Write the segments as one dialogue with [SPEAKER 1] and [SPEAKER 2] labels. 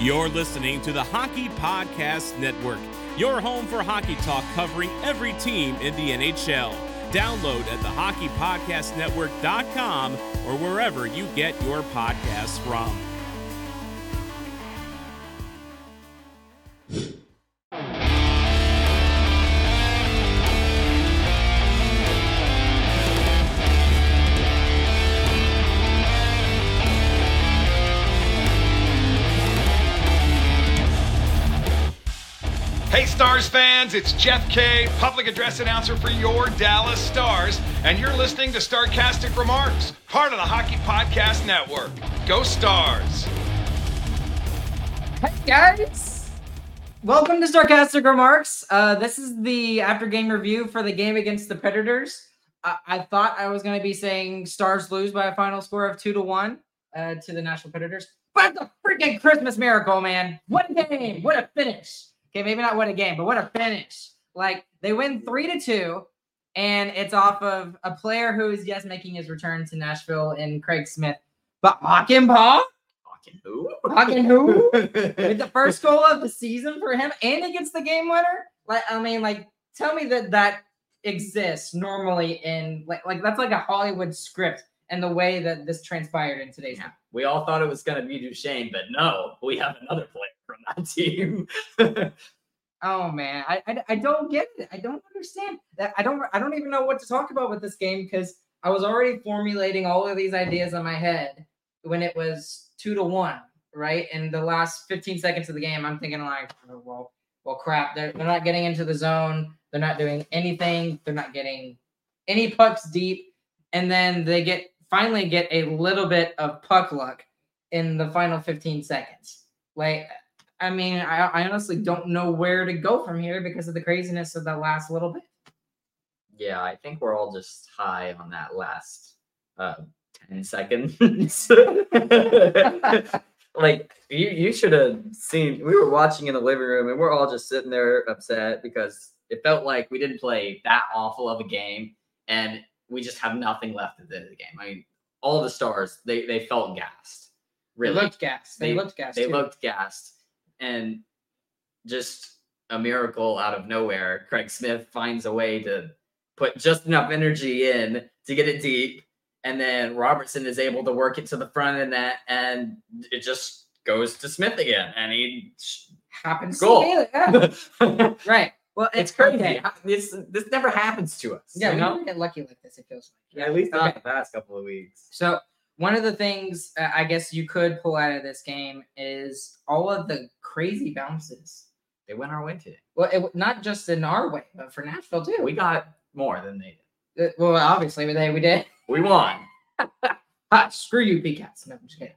[SPEAKER 1] You're listening to the Hockey Podcast Network, your home for hockey talk covering every team in the NHL. Download at the hockeypodcastnetwork.com or wherever you get your podcasts from.
[SPEAKER 2] Hey, Stars fans, it's Jeff K, public address announcer for your Dallas Stars, and you're listening to Starcastic Remarks, part of the Hockey Podcast Network. Go Stars!
[SPEAKER 3] Hey guys, welcome to Starcastic Remarks. Uh, this is the after game review for the game against the Predators. I, I thought I was going to be saying Stars lose by a final score of two to one uh, to the Nashville Predators, but the freaking Christmas miracle, man! What a game! What a finish! Okay, maybe not what a game, but what a finish! Like they win three to two, and it's off of a player who is yes making his return to Nashville in Craig Smith, but Hakanpää.
[SPEAKER 4] Who?
[SPEAKER 3] Fucking who? With the first goal of the season for him, and he gets the game winner. Like, I mean, like, tell me that that exists normally in like, like that's like a Hollywood script, and the way that this transpired in today's game.
[SPEAKER 4] We all thought it was going to be Duchene, but no, we have another player team.
[SPEAKER 3] Oh man, I, I I don't get it. I don't understand. I don't I don't even know what to talk about with this game because I was already formulating all of these ideas in my head when it was two to one, right? In the last 15 seconds of the game, I'm thinking like, oh, well, well, crap. They're they're not getting into the zone. They're not doing anything. They're not getting any pucks deep, and then they get finally get a little bit of puck luck in the final 15 seconds. Like, I mean, I, I honestly don't know where to go from here because of the craziness of that last little bit.
[SPEAKER 4] yeah, I think we're all just high on that last uh, 10 seconds. like, you, you should have seen, we were watching in the living room and we're all just sitting there upset because it felt like we didn't play that awful of a game and we just have nothing left at the end of the game. I mean, all the stars, they, they felt gassed. Really.
[SPEAKER 3] They looked gassed. They, looked gassed.
[SPEAKER 4] They
[SPEAKER 3] too.
[SPEAKER 4] looked gassed, and just a miracle out of nowhere. Craig Smith finds a way to put just enough energy in to get it deep, and then Robertson is able to work it to the front of the net, and it just goes to Smith again, and he
[SPEAKER 3] happens.
[SPEAKER 4] goal.
[SPEAKER 3] To yeah. right. Well,
[SPEAKER 4] it's
[SPEAKER 3] it's
[SPEAKER 4] crazy.
[SPEAKER 3] okay.
[SPEAKER 4] This this never happens to us.
[SPEAKER 3] Yeah,
[SPEAKER 4] you
[SPEAKER 3] we
[SPEAKER 4] know?
[SPEAKER 3] don't get lucky like this. It feels like.
[SPEAKER 4] yeah, at least not
[SPEAKER 3] Okay.
[SPEAKER 4] the past couple of weeks.
[SPEAKER 3] So one of the things uh, I guess you could pull out of this game is all of the crazy bounces.
[SPEAKER 4] They went our way today.
[SPEAKER 3] Well, it, not just in our way, but for Nashville too.
[SPEAKER 4] We got more than they did.
[SPEAKER 3] Uh, well, obviously, we they we did.
[SPEAKER 4] We won.
[SPEAKER 3] Ah, screw you, Pcats. No, I'm just kidding.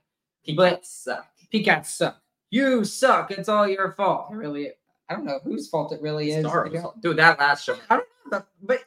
[SPEAKER 4] But suck.
[SPEAKER 3] Pcats suck. You suck. It's all your fault. It really. I don't know whose fault it really is.
[SPEAKER 4] Stars.
[SPEAKER 3] to go-
[SPEAKER 4] Dude, that last show.
[SPEAKER 3] I don't know, but, but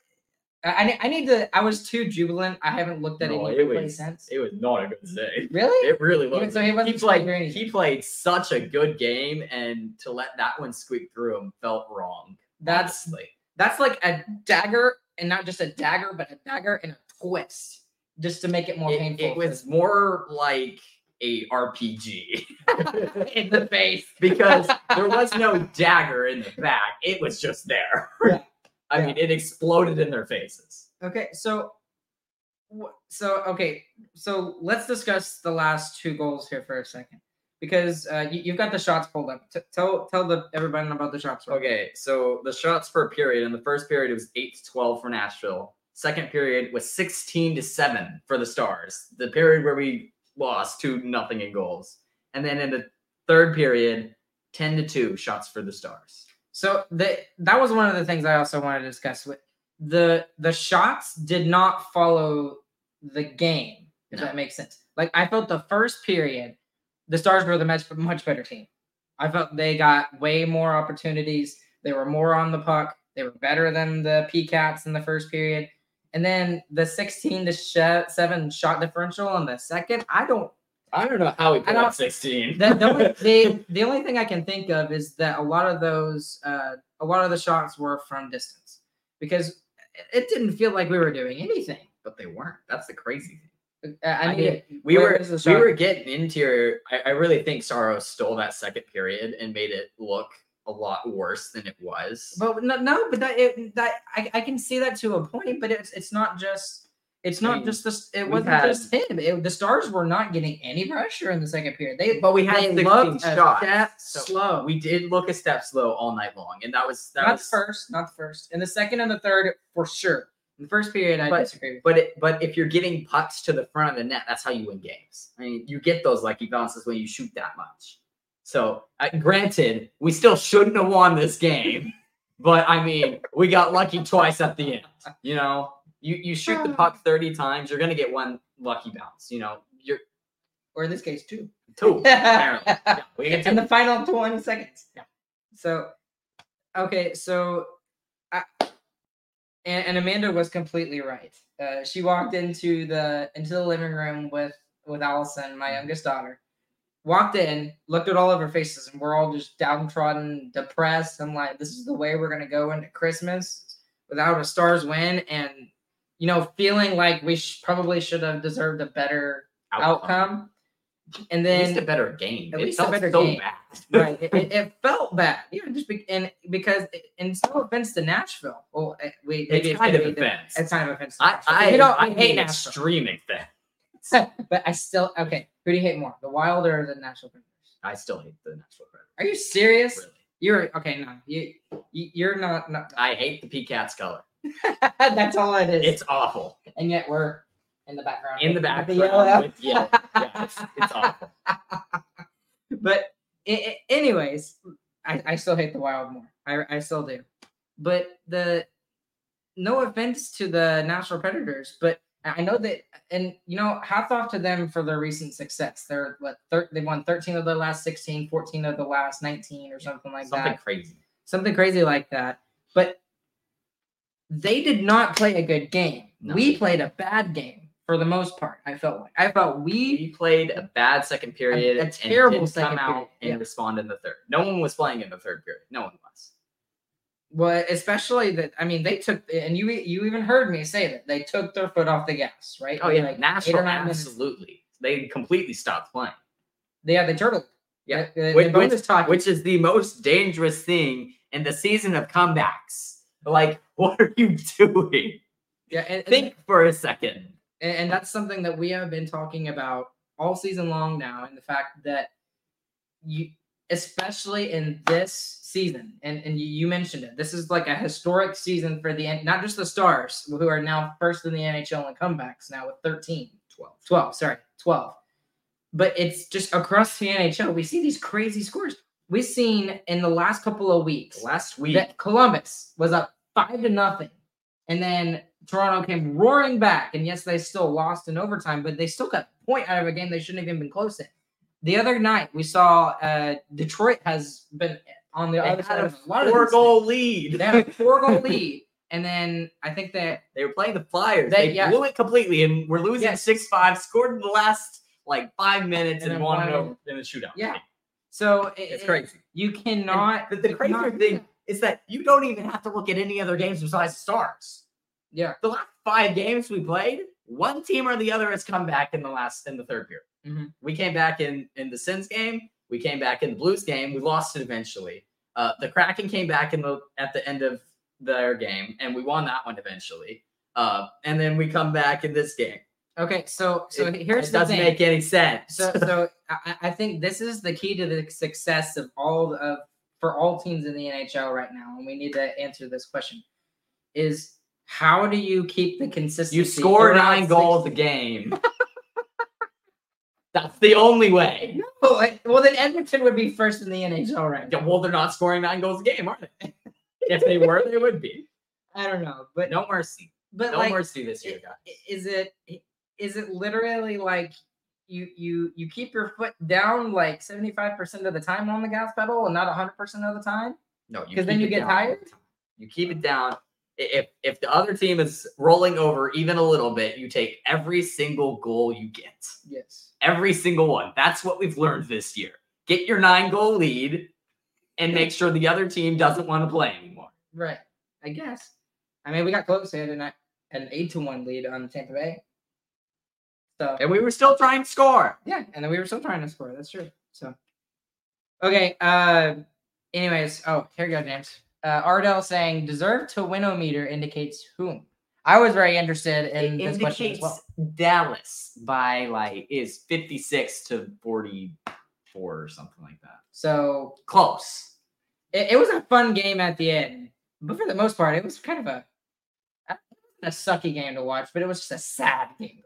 [SPEAKER 3] I, I I need to. I was too jubilant. I haven't looked at
[SPEAKER 4] No,
[SPEAKER 3] any
[SPEAKER 4] it was
[SPEAKER 3] since.
[SPEAKER 4] it was not a good save.
[SPEAKER 3] really?
[SPEAKER 4] It really was.
[SPEAKER 3] so, he
[SPEAKER 4] He
[SPEAKER 3] wasn't
[SPEAKER 4] played. He played such a good game, and to let that one squeak through him felt wrong.
[SPEAKER 3] That's
[SPEAKER 4] honestly.
[SPEAKER 3] that's like a dagger, and not just a dagger, but a dagger and a twist, just to make it more
[SPEAKER 4] It,
[SPEAKER 3] painful.
[SPEAKER 4] it was more like a RPG
[SPEAKER 3] in the face
[SPEAKER 4] because there was no dagger in the back. It was just there.
[SPEAKER 3] Yeah.
[SPEAKER 4] I
[SPEAKER 3] Yeah.
[SPEAKER 4] mean, it exploded in their faces.
[SPEAKER 3] Okay, so so okay, so let's discuss the last two goals here for a second because uh, you, you've got the shots pulled up. T- tell tell the everybody about the shots. quick.
[SPEAKER 4] Okay, so the shots per period in the first period it was eight to twelve for Nashville. Second period was sixteen to seven for the Stars. The period where we lost two nothing in goals, and then in the third period, ten to two shots for the Stars.
[SPEAKER 3] So the that was one of the things I also wanted to discuss with the the shots did not follow the game. If
[SPEAKER 4] No.
[SPEAKER 3] that makes sense. Like I felt the first period, the Stars were the much much better team. I felt they got way more opportunities. They were more on the puck. They were better than the P Cats in the first period. And then the 16 to 7 shot differential in the second, I don't
[SPEAKER 4] I don't know how we
[SPEAKER 3] I don't-
[SPEAKER 4] sixteen.
[SPEAKER 3] the, the, only, the, the only thing I can think of is that a lot of those, uh, a lot of the shots were from distance because it- it didn't feel like we were doing anything.
[SPEAKER 4] but they weren't. That's the crazy thing.
[SPEAKER 3] I,
[SPEAKER 4] I
[SPEAKER 3] mean,
[SPEAKER 4] mean, we were we were getting into your. I, I really think Saros stole that second period and made it look a lot worse than it was.
[SPEAKER 3] but no, no, but that it, that I, I can see that to a point, but it's it's not just it's not just this. It wasn't
[SPEAKER 4] had-
[SPEAKER 3] just him. It, the stars were not getting any pressure in the second period. They
[SPEAKER 4] but we had
[SPEAKER 3] they
[SPEAKER 4] 16
[SPEAKER 3] looked a
[SPEAKER 4] shots.
[SPEAKER 3] step
[SPEAKER 4] so
[SPEAKER 3] slow.
[SPEAKER 4] We did look a step slow all night long, and that was that
[SPEAKER 3] not
[SPEAKER 4] was
[SPEAKER 3] the first, not the first. and the second and the third, for sure. In the first period, I
[SPEAKER 4] But-
[SPEAKER 3] disagree with.
[SPEAKER 4] But it, but if you're getting pucks to the front of the net, that's how you win games. I mean, you get those lucky bounces when you shoot that much. So, uh, granted, we still shouldn't have won this game, but I mean, we got lucky twice at the end. You know, you you shoot the puck thirty times, you're gonna get one lucky bounce. You know, you're
[SPEAKER 3] or in this case, two.
[SPEAKER 4] two. apparently. Yeah, we get
[SPEAKER 3] in the final 20 seconds.
[SPEAKER 4] Yeah.
[SPEAKER 3] So, okay, so, I, and, and Amanda was completely right. Uh, she walked into the into the living room with with Allison, my youngest daughter. Walked in, looked at all of our faces, and we're all just downtrodden, depressed. I'm like, this is the way we're gonna go into Christmas without a Stars win, and you know, feeling like we sh- probably should have deserved a better outcome. And then
[SPEAKER 4] At least a better game.
[SPEAKER 3] at
[SPEAKER 4] it
[SPEAKER 3] least a better
[SPEAKER 4] so
[SPEAKER 3] game.
[SPEAKER 4] bad.
[SPEAKER 3] right. It, it, it felt bad, yeah, just be, and because and no offense to Nashville. Well, eh, we maybe
[SPEAKER 4] It's kind of offense.
[SPEAKER 3] It's kind of offense.
[SPEAKER 4] I
[SPEAKER 3] Nashville.
[SPEAKER 4] I,
[SPEAKER 3] we don't
[SPEAKER 4] I
[SPEAKER 3] hate
[SPEAKER 4] hate
[SPEAKER 3] Nashville,
[SPEAKER 4] extreme offense.
[SPEAKER 3] but I still okay. Who do you hate more, the Wild or the Nashville Predators?
[SPEAKER 4] I still hate the Nashville Predators.
[SPEAKER 3] Are you serious?
[SPEAKER 4] Really.
[SPEAKER 3] You're okay. No, you, you you're not. not
[SPEAKER 4] I hate the P-Cats color.
[SPEAKER 3] that's all it is.
[SPEAKER 4] It's awful.
[SPEAKER 3] and yet we're in the background.
[SPEAKER 4] In the
[SPEAKER 3] with
[SPEAKER 4] background
[SPEAKER 3] yellow.
[SPEAKER 4] with yellow. Yeah, it's, it's awful.
[SPEAKER 3] but i- i- anyways, I, I still hate the Wild more. I, I still do. But the no offense to the National Predators, but I know that, and you know, hats off to them for their recent success. They're what thir- they won 13 of the last 16, 14 of the last 19, or something like
[SPEAKER 4] Something
[SPEAKER 3] that.
[SPEAKER 4] Something crazy.
[SPEAKER 3] Something crazy like that. But they did not play a good game.
[SPEAKER 4] No.
[SPEAKER 3] We played a bad game for the most part. I felt like I felt we
[SPEAKER 4] We played a bad second period.
[SPEAKER 3] a
[SPEAKER 4] and
[SPEAKER 3] terrible
[SPEAKER 4] didn't
[SPEAKER 3] second
[SPEAKER 4] come out
[SPEAKER 3] period,
[SPEAKER 4] and
[SPEAKER 3] yeah.
[SPEAKER 4] respond in the third. No one was playing in the third period. No one was.
[SPEAKER 3] Well, especially that I mean they took and you you even heard me say that they took their foot off the gas, right?
[SPEAKER 4] Oh yeah,
[SPEAKER 3] Like
[SPEAKER 4] Nashville
[SPEAKER 3] or nine minutes.
[SPEAKER 4] absolutely. They completely stopped playing.
[SPEAKER 3] Yeah, they turtled.
[SPEAKER 4] Yeah,
[SPEAKER 3] They, they,
[SPEAKER 4] which,
[SPEAKER 3] they
[SPEAKER 4] which- which is the most dangerous thing in the season of comebacks. Like, what are you doing?
[SPEAKER 3] yeah, and, and-
[SPEAKER 4] Think for a second.
[SPEAKER 3] and, and that's something that we have been talking about all season long now, and the fact that you, especially in this season, and and you, you mentioned it, this is like a historic season for the not just the Stars who are now first in the NHL in comebacks now with 13.
[SPEAKER 4] 12.
[SPEAKER 3] 12, sorry, 12. But it's just across the NHL, we see these crazy scores. We've seen in the last couple of weeks
[SPEAKER 4] Last week,
[SPEAKER 3] that Columbus was up five to nothing. And then Toronto came roaring back. And yes, they still lost in overtime, but they still got a point out of a game they shouldn't have even been close in. The other night, we saw uh, Detroit has been on the
[SPEAKER 4] they
[SPEAKER 3] other side of a lot
[SPEAKER 4] four
[SPEAKER 3] these
[SPEAKER 4] goal lead.
[SPEAKER 3] they had a four goal lead, and then I think that
[SPEAKER 4] They were playing the Flyers.
[SPEAKER 3] They-
[SPEAKER 4] They,
[SPEAKER 3] yeah.
[SPEAKER 4] blew it completely, and we're losing
[SPEAKER 3] Yes.
[SPEAKER 4] six five. Scored in the last like five minutes
[SPEAKER 3] And
[SPEAKER 4] and, won it over in the shootout.
[SPEAKER 3] Yeah. so it-
[SPEAKER 4] it's
[SPEAKER 3] it-
[SPEAKER 4] crazy.
[SPEAKER 3] You cannot.
[SPEAKER 4] And the, the crazier thing is that you don't even have to look at any other games besides the Stars.
[SPEAKER 3] Yeah.
[SPEAKER 4] The last five games we played, one team or the other has come back in the last in the third period.
[SPEAKER 3] Mhm.
[SPEAKER 4] We came back in in the Sens game. We came back in the Blues game. We lost it eventually. Uh, the Kraken came back in the at the end of their game, and we won that one eventually. Uh, and then we come back in this game.
[SPEAKER 3] Okay, so so
[SPEAKER 4] It-
[SPEAKER 3] here's
[SPEAKER 4] it
[SPEAKER 3] the
[SPEAKER 4] doesn't
[SPEAKER 3] thing.
[SPEAKER 4] make any sense.
[SPEAKER 3] so so I, I think this is the key to the success of all of for all teams in the NHL right now, and we need to answer this question: is how do you keep the consistency?
[SPEAKER 4] you score nine goals a game. That's the only way.
[SPEAKER 3] No, well then Edmonton would be first in the NHL right now.
[SPEAKER 4] Well, they're not scoring nine goals a game, are they? if they were, they would be.
[SPEAKER 3] I don't know, but
[SPEAKER 4] But no mercy.
[SPEAKER 3] but
[SPEAKER 4] No
[SPEAKER 3] like,
[SPEAKER 4] mercy this year, guys.
[SPEAKER 3] is it is it literally like you you you keep your foot down like 75% of the time on the gas pedal and not 100% of the time
[SPEAKER 4] No,
[SPEAKER 3] because then you get
[SPEAKER 4] down
[SPEAKER 3] tired.
[SPEAKER 4] You keep it down. If if the other team is rolling over even a little bit, you take every single goal you get.
[SPEAKER 3] yes
[SPEAKER 4] Every single one. That's what we've learned this year. Get your nine goal lead and make sure the other team doesn't want to play anymore.
[SPEAKER 3] right i guess i mean we got close to it and an 8 to 1 lead on tampa bay so
[SPEAKER 4] And we were still trying to score.
[SPEAKER 3] yeah and then we were still trying to score that's true so okay uh anyways oh here you go james uh ardell saying deserve to winometer indicates whom i was very interested in
[SPEAKER 4] it
[SPEAKER 3] this question as
[SPEAKER 4] indicates
[SPEAKER 3] well
[SPEAKER 4] Dallas by like is 56 to 44 or something like that.
[SPEAKER 3] so
[SPEAKER 4] Close.
[SPEAKER 3] it, it was a fun game at the end but for the most part it was kind of a a sucky game to watch but it was just a sad game to watch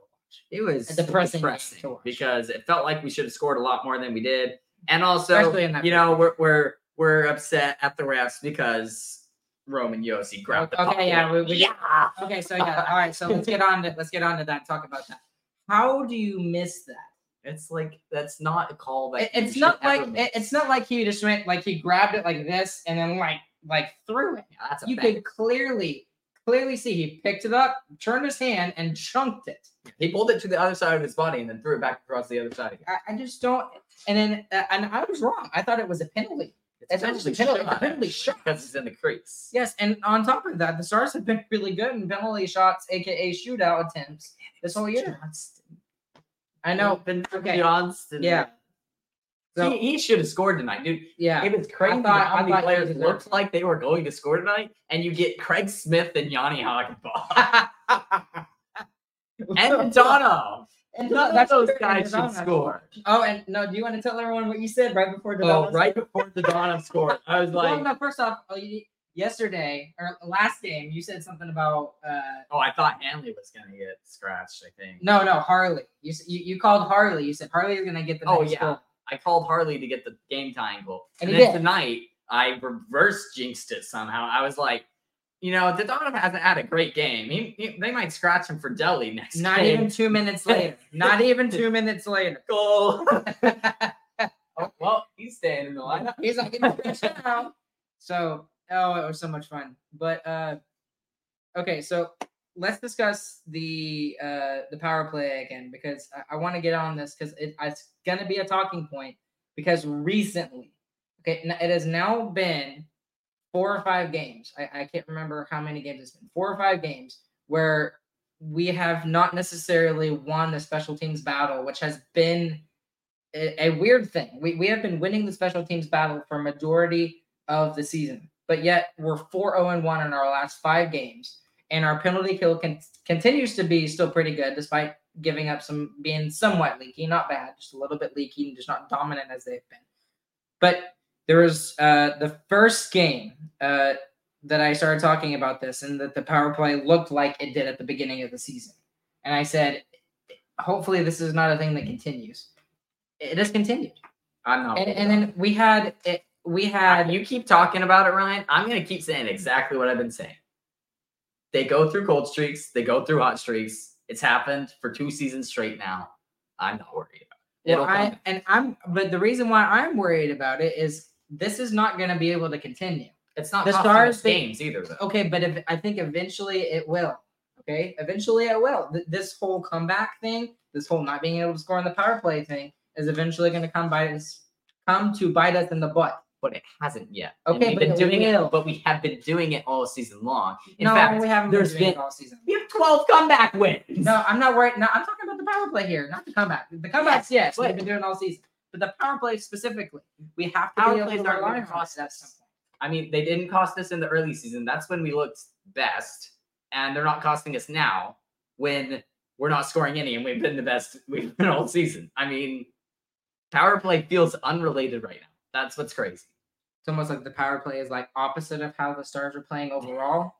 [SPEAKER 4] It was
[SPEAKER 3] A depressing
[SPEAKER 4] depressing because it felt like we should have scored a lot more than we did. And also,
[SPEAKER 3] Especially in that
[SPEAKER 4] you know, we're we're we're upset at the refs because Roman Josi grabbed the
[SPEAKER 3] Okay, yeah, we- we-
[SPEAKER 4] yeah.
[SPEAKER 3] Okay, so yeah, all right. So let's get on to let's get on to that. Talk about that. How do you miss that?
[SPEAKER 4] It's like that's not a call that
[SPEAKER 3] It- it's not like
[SPEAKER 4] miss.
[SPEAKER 3] it- it's not like he just went like he grabbed it like this and then like like threw it.
[SPEAKER 4] Yeah, that's a
[SPEAKER 3] You
[SPEAKER 4] fact.
[SPEAKER 3] could clearly clearly see he picked it up, turned his hand, and chunked it.
[SPEAKER 4] He pulled it to the other side of his body and then threw it back across the other side. Again.
[SPEAKER 3] I, I just don't. And then uh, and I was wrong. I thought it was a penalty. It's not just a penalty, a penalty shot.
[SPEAKER 4] because it's in the crease.
[SPEAKER 3] Yes, and on top of that, the Stars have been really good in penalty shots, aka shootout attempts, this whole year.
[SPEAKER 4] Johnston.
[SPEAKER 3] I know.
[SPEAKER 4] Been
[SPEAKER 3] Okay.
[SPEAKER 4] Johnston.
[SPEAKER 3] Yeah. So
[SPEAKER 4] he, he should have scored tonight, dude.
[SPEAKER 3] yeah,
[SPEAKER 4] It was crazy
[SPEAKER 3] thought-
[SPEAKER 4] how
[SPEAKER 3] I
[SPEAKER 4] many
[SPEAKER 3] thought he
[SPEAKER 4] players looked like they were going to score tonight, and you get Craig Smith and Jani Hakanpää and Dono.
[SPEAKER 3] And
[SPEAKER 4] None of
[SPEAKER 3] that's
[SPEAKER 4] those guys should score.
[SPEAKER 3] Oh, and no, do you want to tell everyone what you said right before the
[SPEAKER 4] Oh, right before the Dono scored, I was like,
[SPEAKER 3] Well,
[SPEAKER 4] like,
[SPEAKER 3] no, first off, oh, yesterday or last game, you said something about uh
[SPEAKER 4] oh, I thought Hanley was gonna get scratched. I think.
[SPEAKER 3] no, no, Harley. You s- you, you called Harley. You said Harley's gonna get the
[SPEAKER 4] Oh
[SPEAKER 3] next
[SPEAKER 4] yeah,
[SPEAKER 3] goal.
[SPEAKER 4] I called Harley to get the game tying goal,
[SPEAKER 3] And
[SPEAKER 4] and, then
[SPEAKER 3] did.
[SPEAKER 4] tonight I reverse jinxed it somehow. I was like, you know, the Dono hasn't had a great game. He, he- they might scratch him for Delhi next
[SPEAKER 3] Not
[SPEAKER 4] game.
[SPEAKER 3] even two minutes later. Not even two minutes later.
[SPEAKER 4] goal. oh, well, he's staying in the lineup.
[SPEAKER 3] He's like in the now. So oh, it was so much fun. But uh okay, so let's discuss the uh the power play again because I, I want to get on this because it, it's gonna be a talking point because recently, okay, it has now been four or five games. I, I can't remember how many games it's been. Four or five games where we have not necessarily won the special teams battle, which has been a, a weird thing. We, we have been winning the special teams battle for majority of the season, but yet we're 4 0 1 in our last five games. And our penalty kill con- continues to be still pretty good, despite giving up some, being somewhat leaky, not bad, just a little bit leaky and just not dominant as they've been. But there was uh, the first game uh, that I started talking about this, and that the power play looked like it did at the beginning of the season. And I said, hopefully, this is not a thing that continues. It has continued,
[SPEAKER 4] I'm not.
[SPEAKER 3] and, and then we had it. We had
[SPEAKER 4] you keep talking about it, Ryan. I'm gonna keep saying exactly what I've been saying. They go through cold streaks. They go through hot streaks. It's happened for two seasons straight now. I'm not worried about it.
[SPEAKER 3] Well, I, and I'm, but the reason why I'm worried about it is this is not going to be able to continue.
[SPEAKER 4] It's not
[SPEAKER 5] The
[SPEAKER 4] the
[SPEAKER 5] Stars,
[SPEAKER 4] games either, though.
[SPEAKER 5] Okay, but if, I think eventually it will. Okay, eventually it will. Th- This whole comeback thing, this whole not being able to score on the power play thing, is eventually going to come bite us, come to bite us in the butt.
[SPEAKER 4] But it hasn't yet. And
[SPEAKER 5] Okay,
[SPEAKER 4] we've
[SPEAKER 5] but
[SPEAKER 4] been
[SPEAKER 5] it
[SPEAKER 4] doing
[SPEAKER 5] will.
[SPEAKER 4] it, but we have been doing it all season long. In
[SPEAKER 5] no,
[SPEAKER 4] fact,
[SPEAKER 5] we haven't
[SPEAKER 4] there's
[SPEAKER 5] been
[SPEAKER 4] been
[SPEAKER 5] it all season.
[SPEAKER 4] we have 12 comeback wins.
[SPEAKER 5] No, I'm not worried. No, I'm talking about the power play here, not the comeback. The comebacks, yes,
[SPEAKER 4] but-
[SPEAKER 5] we've been doing all season, but the power play specifically, we have to
[SPEAKER 4] Power
[SPEAKER 5] be able
[SPEAKER 4] plays
[SPEAKER 5] to
[SPEAKER 4] aren't
[SPEAKER 5] rely
[SPEAKER 4] gonna
[SPEAKER 5] on
[SPEAKER 4] cost us. I mean, they didn't cost us in the early season. That's when we looked best, and they're not costing us now when we're not scoring any, and we've been the best we've been all season. I mean, power play feels unrelated right now. That's what's crazy.
[SPEAKER 5] It's almost like the power play is like opposite of how the Stars are playing overall.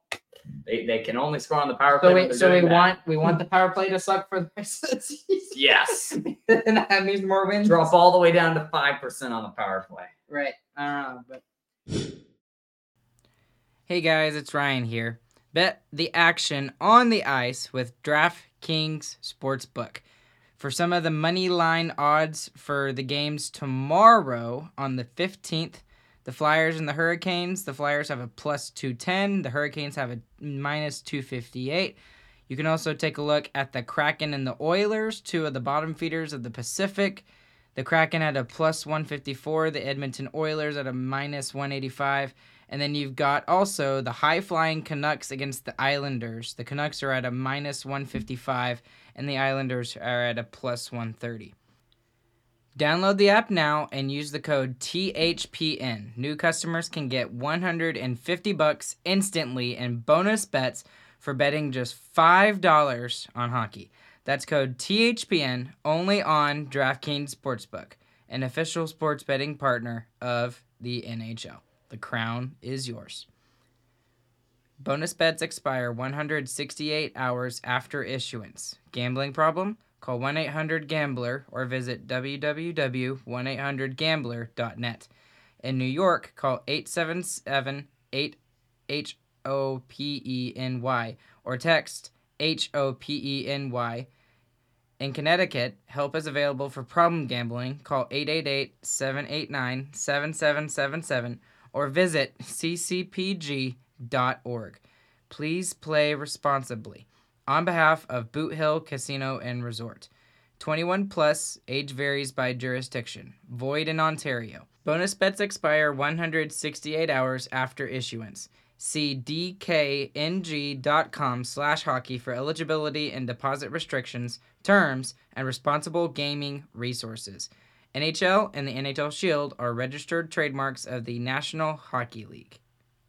[SPEAKER 4] They, they can only score on the power play.
[SPEAKER 5] So we so we
[SPEAKER 4] that.
[SPEAKER 5] want we want the power play to suck for the rest of the season.
[SPEAKER 4] yes,
[SPEAKER 5] and that means more wins.
[SPEAKER 4] drop all the way down to five percent on the power play.
[SPEAKER 5] Right. I don't know, but
[SPEAKER 3] Hey guys, it's Ryan here. Bet the action on the ice with DraftKings Sportsbook. For some of the money line odds for the games tomorrow on the 15th, the Flyers and the Hurricanes, the Flyers have a plus 210, the Hurricanes have a minus 258. You can also take a look at the Kraken and the Oilers, two of the bottom feeders of the Pacific. The Kraken at a plus 154, the Edmonton Oilers at a minus 185. And then you've got also the high flying Canucks against the Islanders. The Canucks are at a minus 155, and the Islanders are at a plus 130. Download the app now and use the code THPN. New customers can get 150 bucks instantly in bonus bets for betting just $5 on hockey. That's code THPN only on DraftKings Sportsbook, an official sports betting partner of the NHL. The crown is yours. Bonus bets expire 168 hours after issuance. Gambling problem? Call 1 800 Gambler or visit www.1800Gambler.net. In New York, call 877 8 H O P E N Y or text H O P E N Y. In Connecticut, help is available for problem gambling. Call 888 789 7777 or visit ccpg.org. Please play responsibly. On behalf of Boot Hill Casino and Resort. 21 plus, age varies by jurisdiction. Void in Ontario. Bonus bets expire 168 hours after issuance. See dkng.com slash hockey for eligibility and deposit restrictions, terms, and responsible gaming resources. NHL and the NHL Shield are registered trademarks of the National Hockey League.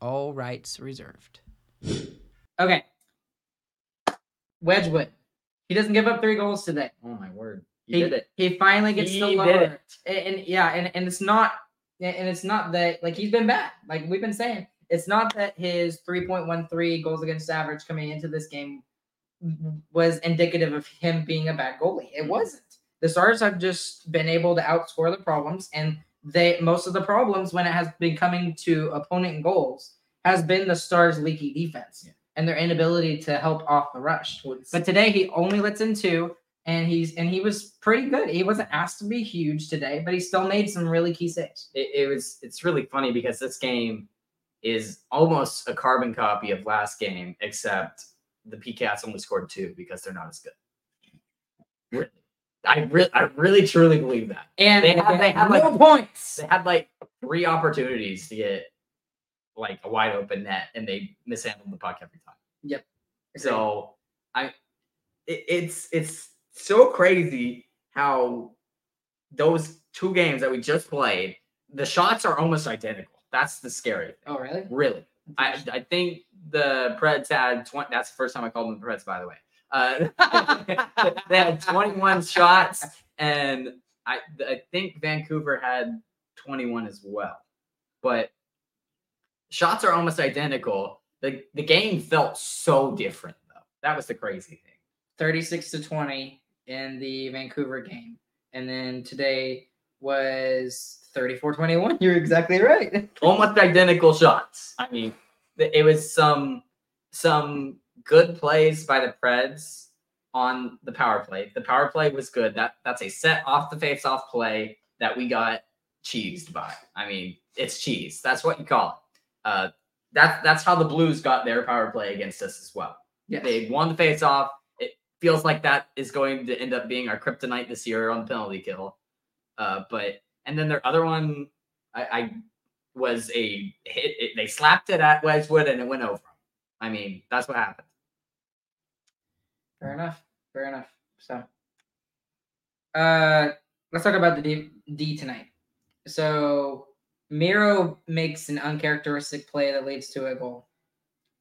[SPEAKER 3] All rights reserved.
[SPEAKER 5] okay. Wedgewood. He doesn't give up three goals today.
[SPEAKER 4] Oh my word, you
[SPEAKER 5] He
[SPEAKER 4] did it.
[SPEAKER 5] He finally gets
[SPEAKER 4] He
[SPEAKER 5] the
[SPEAKER 4] did
[SPEAKER 5] lower.
[SPEAKER 4] it.
[SPEAKER 5] And, and yeah, and, and it's not and it's not that like he's been bad. Like we've been saying, it's not that his 3.13 goals against average coming into this game was indicative of him being a bad goalie. It wasn't. The Stars have just been able to outscore the problems, and they most of the problems when it has been coming to opponent goals has been the Stars' leaky defense and their inability to help off the rush. But today he only lets in two, and he's and he was pretty good. He wasn't asked to be huge today, but he still made some really key saves.
[SPEAKER 4] it, it was it's really funny because this game is almost a carbon copy of last game, except the PCats only scored two because they're not as good. Really. I really I really truly believe that.
[SPEAKER 5] And
[SPEAKER 4] They had- they had, like-
[SPEAKER 5] no points.
[SPEAKER 4] They had like three opportunities to get like a wide open net and they mishandled the puck every time.
[SPEAKER 5] Yep.
[SPEAKER 4] So I it, it's it's so crazy how those two games that we just played, the shots are almost identical. That's the scary thing.
[SPEAKER 5] oh really?
[SPEAKER 4] Really. I I think the Preds had 20 that's the first time I called them the Preds, by the way. Uh, they had 21 shots, and I I think Vancouver had 21 as well. But shots are almost identical. The the game felt so different though. That was the crazy thing.
[SPEAKER 5] 36 to 20 in the Vancouver game. And then today was 34 21. You're exactly right.
[SPEAKER 4] almost identical shots. I mean, it was some some good plays by the Preds on the power play. The power play was good. That that's a set off the face off play that we got cheesed by. I mean, it's cheese. That's what you call it. Uh, that's that's how the Blues got their power play against us as well.
[SPEAKER 3] Yes.
[SPEAKER 4] They won the face off. It feels like that is going to end up being our kryptonite this year on the penalty kill. Uh, but and then their other one, I, I was a hit. It, they slapped it at Wedgewood and it went over. I mean, that's what happened.
[SPEAKER 3] Fair enough. Fair enough. So, uh, let's talk about the D, D tonight. So, Miro makes an uncharacteristic play that leads to a goal.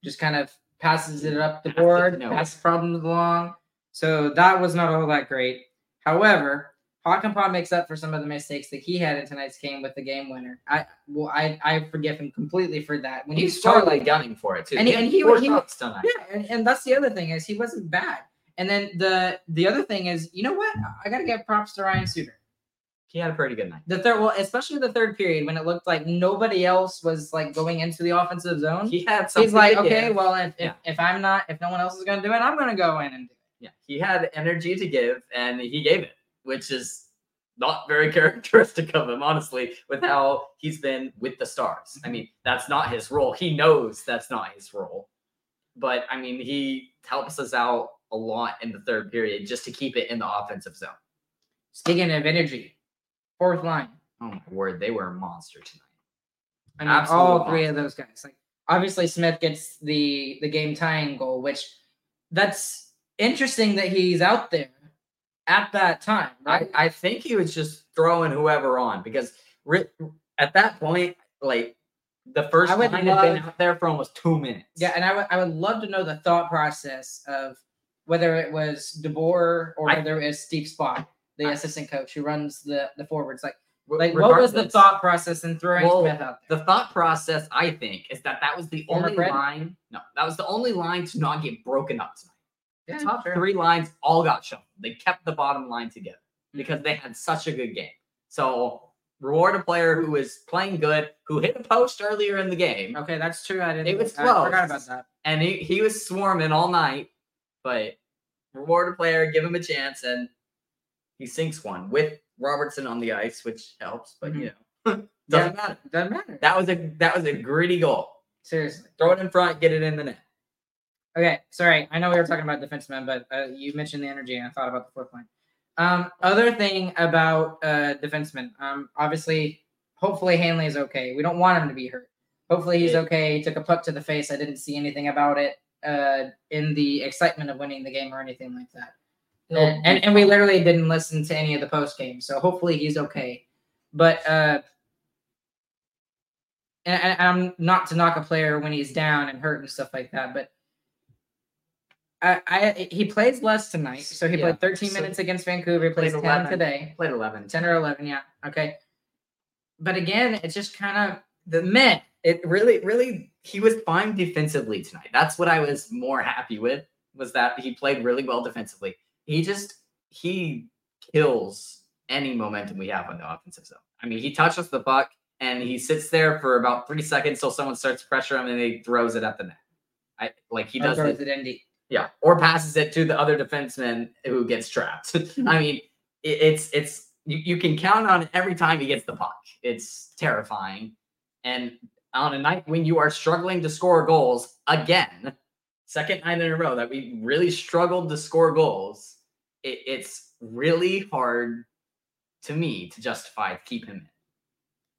[SPEAKER 3] Just kind of passes it up the board,
[SPEAKER 4] nowhere.
[SPEAKER 3] passes problems along. So that was not all that great. However, Hakanpää makes up for some of the mistakes that he had in tonight's game with the game winner. I well, I I forgive him completely for that. When
[SPEAKER 4] He's
[SPEAKER 3] scored-
[SPEAKER 4] totally gunning for it too.
[SPEAKER 3] And he- and he- he-
[SPEAKER 4] tonight.
[SPEAKER 3] yeah, and, and that's the other thing is he wasn't bad. And then the the other thing is, you know what? I gotta give props to Ryan Suter.
[SPEAKER 4] He had a pretty good night.
[SPEAKER 3] The third, well, especially the third period when it looked like nobody else was like going into the offensive zone.
[SPEAKER 4] He had something.
[SPEAKER 3] He's like, okay,
[SPEAKER 4] give.
[SPEAKER 3] well, if,
[SPEAKER 4] Yeah.
[SPEAKER 3] if if I'm not, if no one else is gonna do it, I'm gonna go in and do it.
[SPEAKER 4] Yeah, he had energy to give, and he gave it, which is not very characteristic of him, honestly, with how he's been with the Stars. I mm-hmm. mean, that's not his role. He knows that's not his role, but I mean, he helps us out a lot in the third period just to keep it in the offensive zone.
[SPEAKER 3] Speaking of energy, fourth line.
[SPEAKER 4] Oh my word, they were a monster tonight.
[SPEAKER 3] I mean,
[SPEAKER 4] Absolute
[SPEAKER 3] all three
[SPEAKER 4] monster.
[SPEAKER 3] of those guys. Like, obviously, Smith gets the the game tying goal, which that's interesting that he's out there at that time. Right?
[SPEAKER 4] I, I think he was just throwing whoever on because at that point, like the first
[SPEAKER 3] I would
[SPEAKER 4] line had been out there for almost two minutes.
[SPEAKER 3] Yeah, and I would I would love to know the thought process of whether it was DeBoer or
[SPEAKER 4] I-
[SPEAKER 3] whether it was Steve Spott, the
[SPEAKER 4] I-
[SPEAKER 3] assistant coach who runs the the forwards. Like, like what was the thought process in throwing
[SPEAKER 4] Well,
[SPEAKER 3] Smith out there?
[SPEAKER 4] The thought process, I think, is that that was the
[SPEAKER 3] Former
[SPEAKER 4] only
[SPEAKER 3] Fred?
[SPEAKER 4] line. No, that was the only line to not get broken up tonight.
[SPEAKER 3] Yeah,
[SPEAKER 4] The top
[SPEAKER 3] sure.
[SPEAKER 4] three lines all got shuffled. They kept the bottom line together
[SPEAKER 3] Mm-hmm.
[SPEAKER 4] because they had such a good game. So reward a player who was playing good, who hit a post earlier in the game,
[SPEAKER 3] Okay, that's true. I didn't.
[SPEAKER 4] It was
[SPEAKER 3] I forgot
[SPEAKER 4] close.
[SPEAKER 3] about that.
[SPEAKER 4] and he, he was swarming all night. But reward a player, give him a chance, and he sinks one with Robertson on the ice, which helps. But you know, doesn't matter.
[SPEAKER 3] Doesn't matter.
[SPEAKER 4] That was a that was a gritty goal.
[SPEAKER 3] Seriously.
[SPEAKER 4] Throw it in front, get it in the net.
[SPEAKER 3] Okay, sorry. I know we were talking about defensemen, but uh, you mentioned the energy, and I thought about the fourth line. Um, other thing about uh, defensemen, um, obviously, hopefully Hanley is okay. We don't want him to be hurt. Hopefully he's okay. He took a puck to the face. I didn't see anything about it uh, in the excitement of winning the game or anything like that. And, and, and we literally didn't listen to any of the post game, so hopefully he's okay. But uh, and, and I'm not to knock a player when he's down and hurt and stuff like that, but I, I he plays less tonight, so he
[SPEAKER 4] Yeah,
[SPEAKER 3] played 13
[SPEAKER 4] so
[SPEAKER 3] minutes against Vancouver. He plays
[SPEAKER 4] played
[SPEAKER 3] 10
[SPEAKER 4] 11.
[SPEAKER 3] today,
[SPEAKER 4] played 11.
[SPEAKER 3] 10 or 11, yeah, okay. But again, it's just kind of the meh.
[SPEAKER 4] It really, really, he was fine defensively tonight. That's what I was more happy with, was that he played really well defensively. He just, he kills any momentum we have on the offensive zone. I mean, he touches the puck and he sits there for about three seconds till someone starts to pressure him and he throws it at the net. I like he does it,
[SPEAKER 3] it
[SPEAKER 4] yeah, or passes it to the other defenseman who gets trapped. I mean, it, it's it's you, you can count on it every time he gets the puck. It's terrifying. And on a night when you are struggling to score goals again, second night in a row that we really struggled to score goals, it, it's really hard to me to justify to keep him in.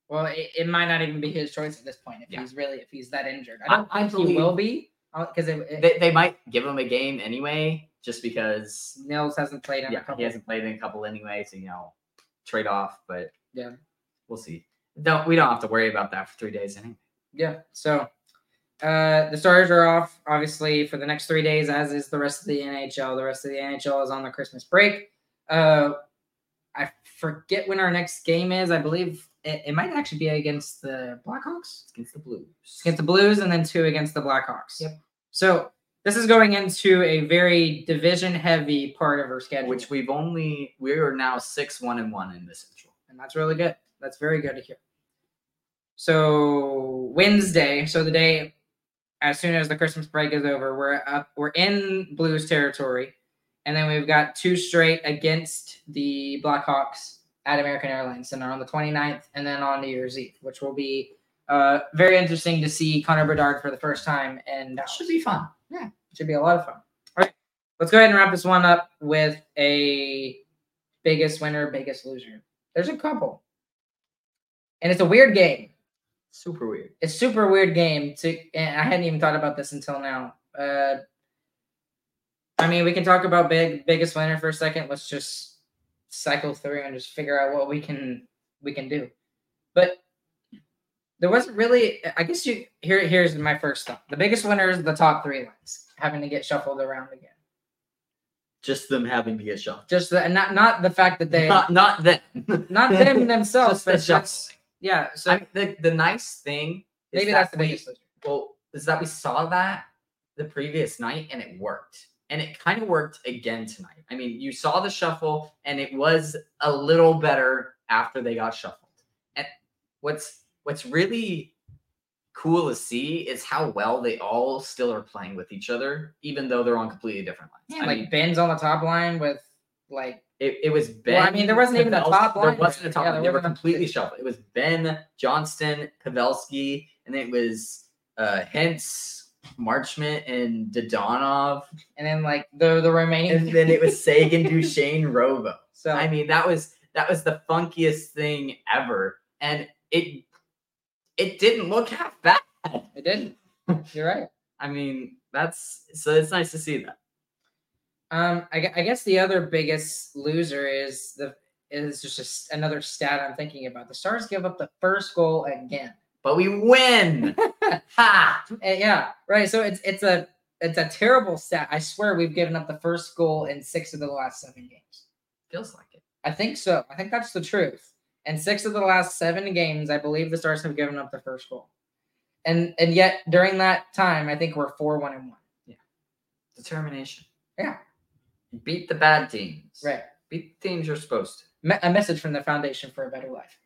[SPEAKER 3] Well, it, it might not even be his choice at this point if
[SPEAKER 4] Yeah.
[SPEAKER 3] he's really if he's that injured.
[SPEAKER 4] I-
[SPEAKER 3] I don't
[SPEAKER 4] I
[SPEAKER 3] think he will be uh, because it-
[SPEAKER 4] They, they might give him a game anyway, just because
[SPEAKER 3] Nils hasn't played in a
[SPEAKER 4] yeah,
[SPEAKER 3] couple.
[SPEAKER 4] he hasn't played in a couple anyway, so you know, trade off. But
[SPEAKER 3] Yeah.
[SPEAKER 4] we'll see. Don't we don't have to worry about that for three days anyway.
[SPEAKER 3] Yeah. So uh the Stars are off, obviously, for the next three days, as is the rest of the NHL. The rest of the NHL is on the Christmas break. Uh I forget when our next game is. I believe it, it might actually be against the Blackhawks.
[SPEAKER 4] It's against the Blues.
[SPEAKER 3] Against the Blues and then two against the Blackhawks.
[SPEAKER 4] Yep.
[SPEAKER 3] So this is going into a very division heavy part of our schedule.
[SPEAKER 4] which we've only we are now six one and one in the Central.
[SPEAKER 3] and that's really good. That's very good to hear. So Wednesday, so the day as soon as the Christmas break is over, we're up, we're in Blues territory, and then we've got two straight against the Blackhawks at American Airlines Center on the 29th, and then on New Year's Eve, which will be Uh, very interesting to see Connor Bedard for the first time, and
[SPEAKER 4] That should be fun.
[SPEAKER 3] Yeah, it should be a lot of fun. All right, let's go ahead and wrap this one up with a biggest winner, biggest loser. There's a couple, and it's a weird game.
[SPEAKER 4] Super weird.
[SPEAKER 3] It's super weird game. To and I hadn't even thought about this until now. Uh, I mean, we can talk about big biggest winner for a second. Let's just cycle through and just figure out what we can we can do. But there wasn't really. I guess you here. Here's my first thought. The biggest winner is the top three lines having to get shuffled around again.
[SPEAKER 4] Just them having to get shuffled.
[SPEAKER 3] Just the, not not the fact that they
[SPEAKER 4] Not not them.
[SPEAKER 3] not them themselves,
[SPEAKER 4] Just the
[SPEAKER 3] but just. Yeah. So
[SPEAKER 4] I mean, the the nice thing is
[SPEAKER 3] maybe
[SPEAKER 4] that
[SPEAKER 3] that's the
[SPEAKER 4] we-
[SPEAKER 3] biggest.
[SPEAKER 4] Well, is that we saw that the previous night and it worked. And it kind of worked again tonight. I mean, you saw the shuffle and it was a little better after they got shuffled. And what's what's really cool to see is how well they all still are playing with each other, even though they're on completely different lines.
[SPEAKER 3] Yeah,
[SPEAKER 4] I
[SPEAKER 3] like
[SPEAKER 4] mean,
[SPEAKER 3] Ben's on the top line with like
[SPEAKER 4] it, it was Ben.
[SPEAKER 3] Well, I mean, there wasn't even a
[SPEAKER 4] Pavelski-
[SPEAKER 3] top
[SPEAKER 4] There wasn't a top
[SPEAKER 3] Yeah,
[SPEAKER 4] line. They were completely shuffled. It was Ben, Johnston, Pavelski, and it was uh Hintz, Marchment, and Dadonov.
[SPEAKER 3] and then like the the remaining
[SPEAKER 4] And then it was Seguin, Duchene, Rovo.
[SPEAKER 3] so
[SPEAKER 4] I mean, that was that was the funkiest thing ever. And it it didn't look half bad.
[SPEAKER 3] it didn't. You're right.
[SPEAKER 4] I mean, that's so it's nice to see that.
[SPEAKER 3] Um, I, I guess the other biggest loser is the is just a another stat I'm thinking about. The Stars give up the first goal again.
[SPEAKER 4] But we win. ha!
[SPEAKER 3] Eh, yeah, right. So it's it's a it's a terrible stat. I swear we've given up the first goal in six of the last seven games.
[SPEAKER 4] Feels like it.
[SPEAKER 3] I think so. I think that's the truth. And six of the last seven games, I believe the Stars have given up the first goal. And and yet during that time, I think we're four one and one. Yeah.
[SPEAKER 4] Determination.
[SPEAKER 3] Yeah.
[SPEAKER 4] Beat the bad teams.
[SPEAKER 3] Right.
[SPEAKER 4] Beat the teams you're supposed to.
[SPEAKER 3] Me- a message from the Foundation for a Better Life.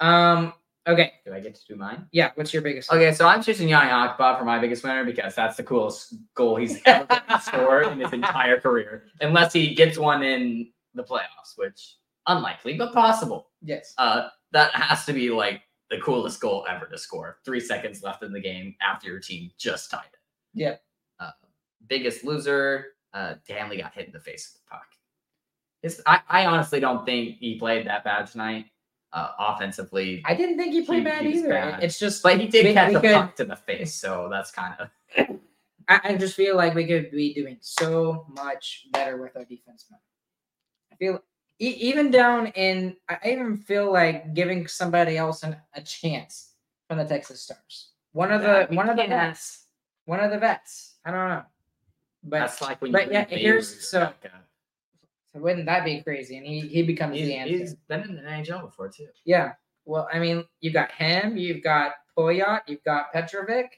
[SPEAKER 3] Um. Okay.
[SPEAKER 4] Do I get to do mine?
[SPEAKER 3] Yeah. What's your biggest?
[SPEAKER 4] Okay, so I'm choosing Jani Hakanpää for my biggest winner because that's the coolest goal he's ever gonna in his entire career. Unless he gets one in the playoffs, which unlikely, but possible.
[SPEAKER 3] Yes.
[SPEAKER 4] Uh, that has to be like the coolest goal ever to score. Three seconds left in the game after your team just tied it.
[SPEAKER 3] Yeah.
[SPEAKER 4] Uh, biggest loser, uh, Hanley got hit in the face with the puck. His, I, I honestly don't think he played that bad tonight. Uh, offensively,
[SPEAKER 3] I didn't think he played
[SPEAKER 4] He-
[SPEAKER 3] bad
[SPEAKER 4] he
[SPEAKER 3] either.
[SPEAKER 4] bad.
[SPEAKER 3] It's just
[SPEAKER 4] but he did
[SPEAKER 3] we-
[SPEAKER 4] catch
[SPEAKER 3] we
[SPEAKER 4] a
[SPEAKER 3] could-
[SPEAKER 4] puck to the face, so that's kind of
[SPEAKER 3] I, I just feel like we could be doing so much better with our defensemen. I feel e- even down in I even feel like giving somebody else an, a chance from the Texas Stars. One of the
[SPEAKER 4] That we
[SPEAKER 3] one of the vets. One of the vets. I don't know. But
[SPEAKER 4] that's like when.
[SPEAKER 3] but
[SPEAKER 4] you
[SPEAKER 3] yeah, here's-
[SPEAKER 4] Babe uh, so-
[SPEAKER 3] wouldn't that be crazy? And he he becomes
[SPEAKER 4] He's,
[SPEAKER 3] the answer.
[SPEAKER 4] he's been in the NHL before too.
[SPEAKER 3] Yeah. Well, I mean, you've got him, you've got Poyot, you've got Petrovic.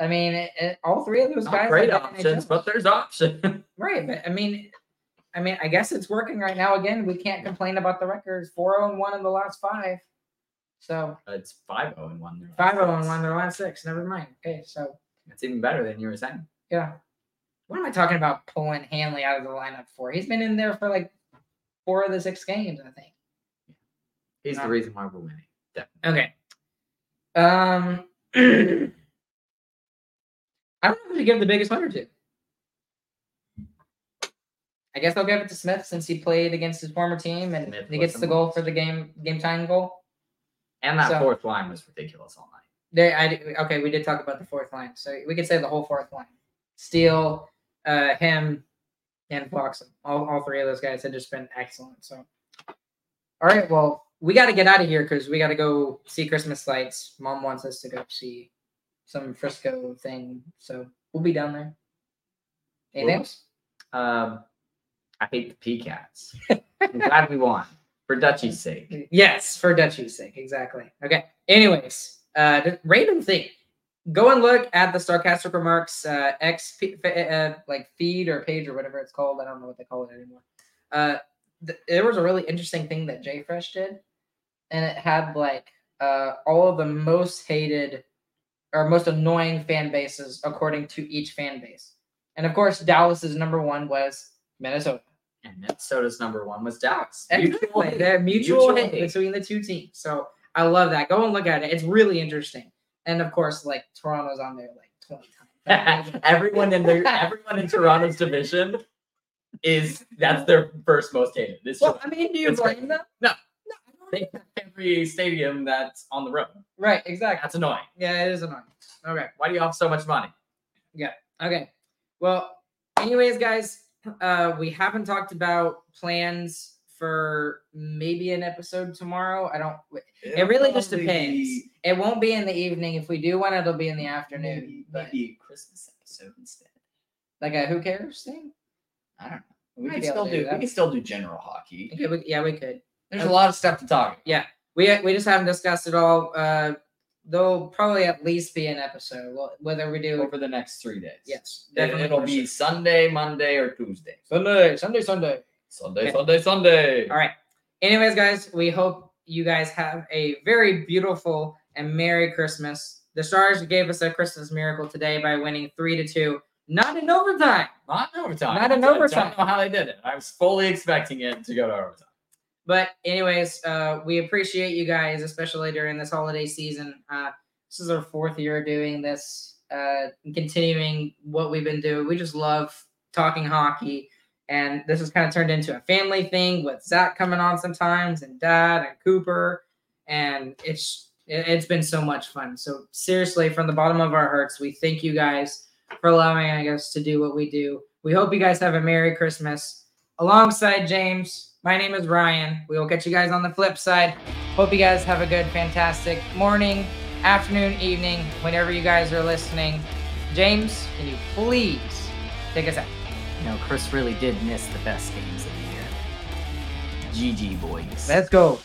[SPEAKER 3] I mean, it, it- all three of those
[SPEAKER 4] Not
[SPEAKER 3] guys.
[SPEAKER 4] great options,
[SPEAKER 3] NHL.
[SPEAKER 4] but there's options.
[SPEAKER 3] Right, but I mean, I mean, I guess it's working right now. Again, we can't complain about the records. Four zero and one in the last five. So
[SPEAKER 4] it's five zero and one.
[SPEAKER 3] five zero and one in the oh last six. Never mind. Okay, so
[SPEAKER 4] It's even better than you were saying.
[SPEAKER 3] yeah. What am I talking about? Pulling Hanley out of the lineup for? He's been in there for like four of the six games, I think.
[SPEAKER 4] He's the reason why we're winning. Definitely.
[SPEAKER 3] Okay. Um, I don't know who to give the biggest winner to. I guess I'll give it to Smith since he played against his former team and
[SPEAKER 4] Smith
[SPEAKER 3] he gets
[SPEAKER 4] the
[SPEAKER 3] goal
[SPEAKER 4] most.
[SPEAKER 3] for the game game time goal.
[SPEAKER 4] And that
[SPEAKER 3] So-
[SPEAKER 4] fourth line was ridiculous all night.
[SPEAKER 3] There, I okay. We did talk about the fourth line, so we could say the whole fourth line. Steel, uh, him, and Fox. All, all three of those guys had just been excellent. So, all right. Well, we got to get out of here because we got to go see Christmas lights. Mom wants us to go see some Frisco thing, so we'll be down there. Anything else?
[SPEAKER 4] Um, I hate the Pcats. I'm glad we won for Dutchy's sake.
[SPEAKER 3] Yes, for Dutchy's sake, exactly. Okay. Anyways, uh, random thing. Go and look at the Starcastic Remarks uh, X uh, like feed or page or whatever it's called. I don't know what they call it anymore. Uh, th- there was a really interesting thing that Jay Fresh did, and it had like uh, all of the most hated or most annoying fan bases according to each fan base. And of course, Dallas's number one was Minnesota.
[SPEAKER 4] And Minnesota's number one was Dallas.
[SPEAKER 3] Mutual,
[SPEAKER 4] mutual
[SPEAKER 3] hate
[SPEAKER 4] hate.
[SPEAKER 3] between the two teams. So I love that. Go and look at it. It's really interesting. And of course, like Toronto's on there like twenty times.
[SPEAKER 4] everyone in their everyone in Toronto's division is that's their first most hated. This
[SPEAKER 3] well, I mean, do you blame them?
[SPEAKER 4] No.
[SPEAKER 3] no, I
[SPEAKER 4] they have every stadium that's on the road.
[SPEAKER 3] Right, exactly.
[SPEAKER 4] That's annoying.
[SPEAKER 3] Yeah, it is annoying. Okay.
[SPEAKER 4] Why do you have so much money? Yeah.
[SPEAKER 3] Okay. Well, anyways, guys, uh, we haven't talked about plans for maybe an episode tomorrow. I don't. It really just depends. It won't be in the evening. If we do one, it'll be in the afternoon.
[SPEAKER 4] Maybe,
[SPEAKER 3] but
[SPEAKER 4] maybe a Christmas episode instead.
[SPEAKER 3] like a who cares thing.
[SPEAKER 4] I don't know. We can still do.
[SPEAKER 3] do
[SPEAKER 4] we can still do general hockey.
[SPEAKER 3] Okay, we, yeah, we could.
[SPEAKER 4] There's a lot of stuff to talk. About.
[SPEAKER 3] We we just haven't discussed it all. Uh, there'll probably at least be an episode. Whether we do,
[SPEAKER 4] over the next three days.
[SPEAKER 3] yes,
[SPEAKER 4] It,
[SPEAKER 3] definitely
[SPEAKER 4] it'll be. Sunday, Monday, or Tuesday.
[SPEAKER 3] Sunday, Sunday, Sunday.
[SPEAKER 4] Sunday,
[SPEAKER 3] Okay.
[SPEAKER 4] Sunday, Sunday.
[SPEAKER 3] All right. Anyways, guys, we hope you guys have a very beautiful and Merry Christmas. The Stars gave us a Christmas miracle today by winning three to two, not in overtime.
[SPEAKER 4] Not in overtime.
[SPEAKER 3] Not in
[SPEAKER 4] I
[SPEAKER 3] overtime.
[SPEAKER 4] don't know how they did it. I was fully expecting it to go to overtime.
[SPEAKER 3] But anyways, uh, we appreciate you guys, especially during this holiday season. Uh, this is our fourth year doing this, uh, continuing what we've been doing. We just love talking hockey, and this has kind of turned into a family thing with Zach coming on sometimes, and Dad and Cooper, and it's it- it's been so much fun. So seriously, from the bottom of our hearts, we thank you guys for allowing us to do what we do. We hope you guys have a Merry Christmas alongside James. My name is Ryan. We will catch you guys on the flip side. Hope you guys have a good, fantastic morning, afternoon, evening, whenever you guys are listening. James, can you please take us out?
[SPEAKER 6] You know, Chris really did miss the best games of the year. GG, boys.
[SPEAKER 3] Let's go.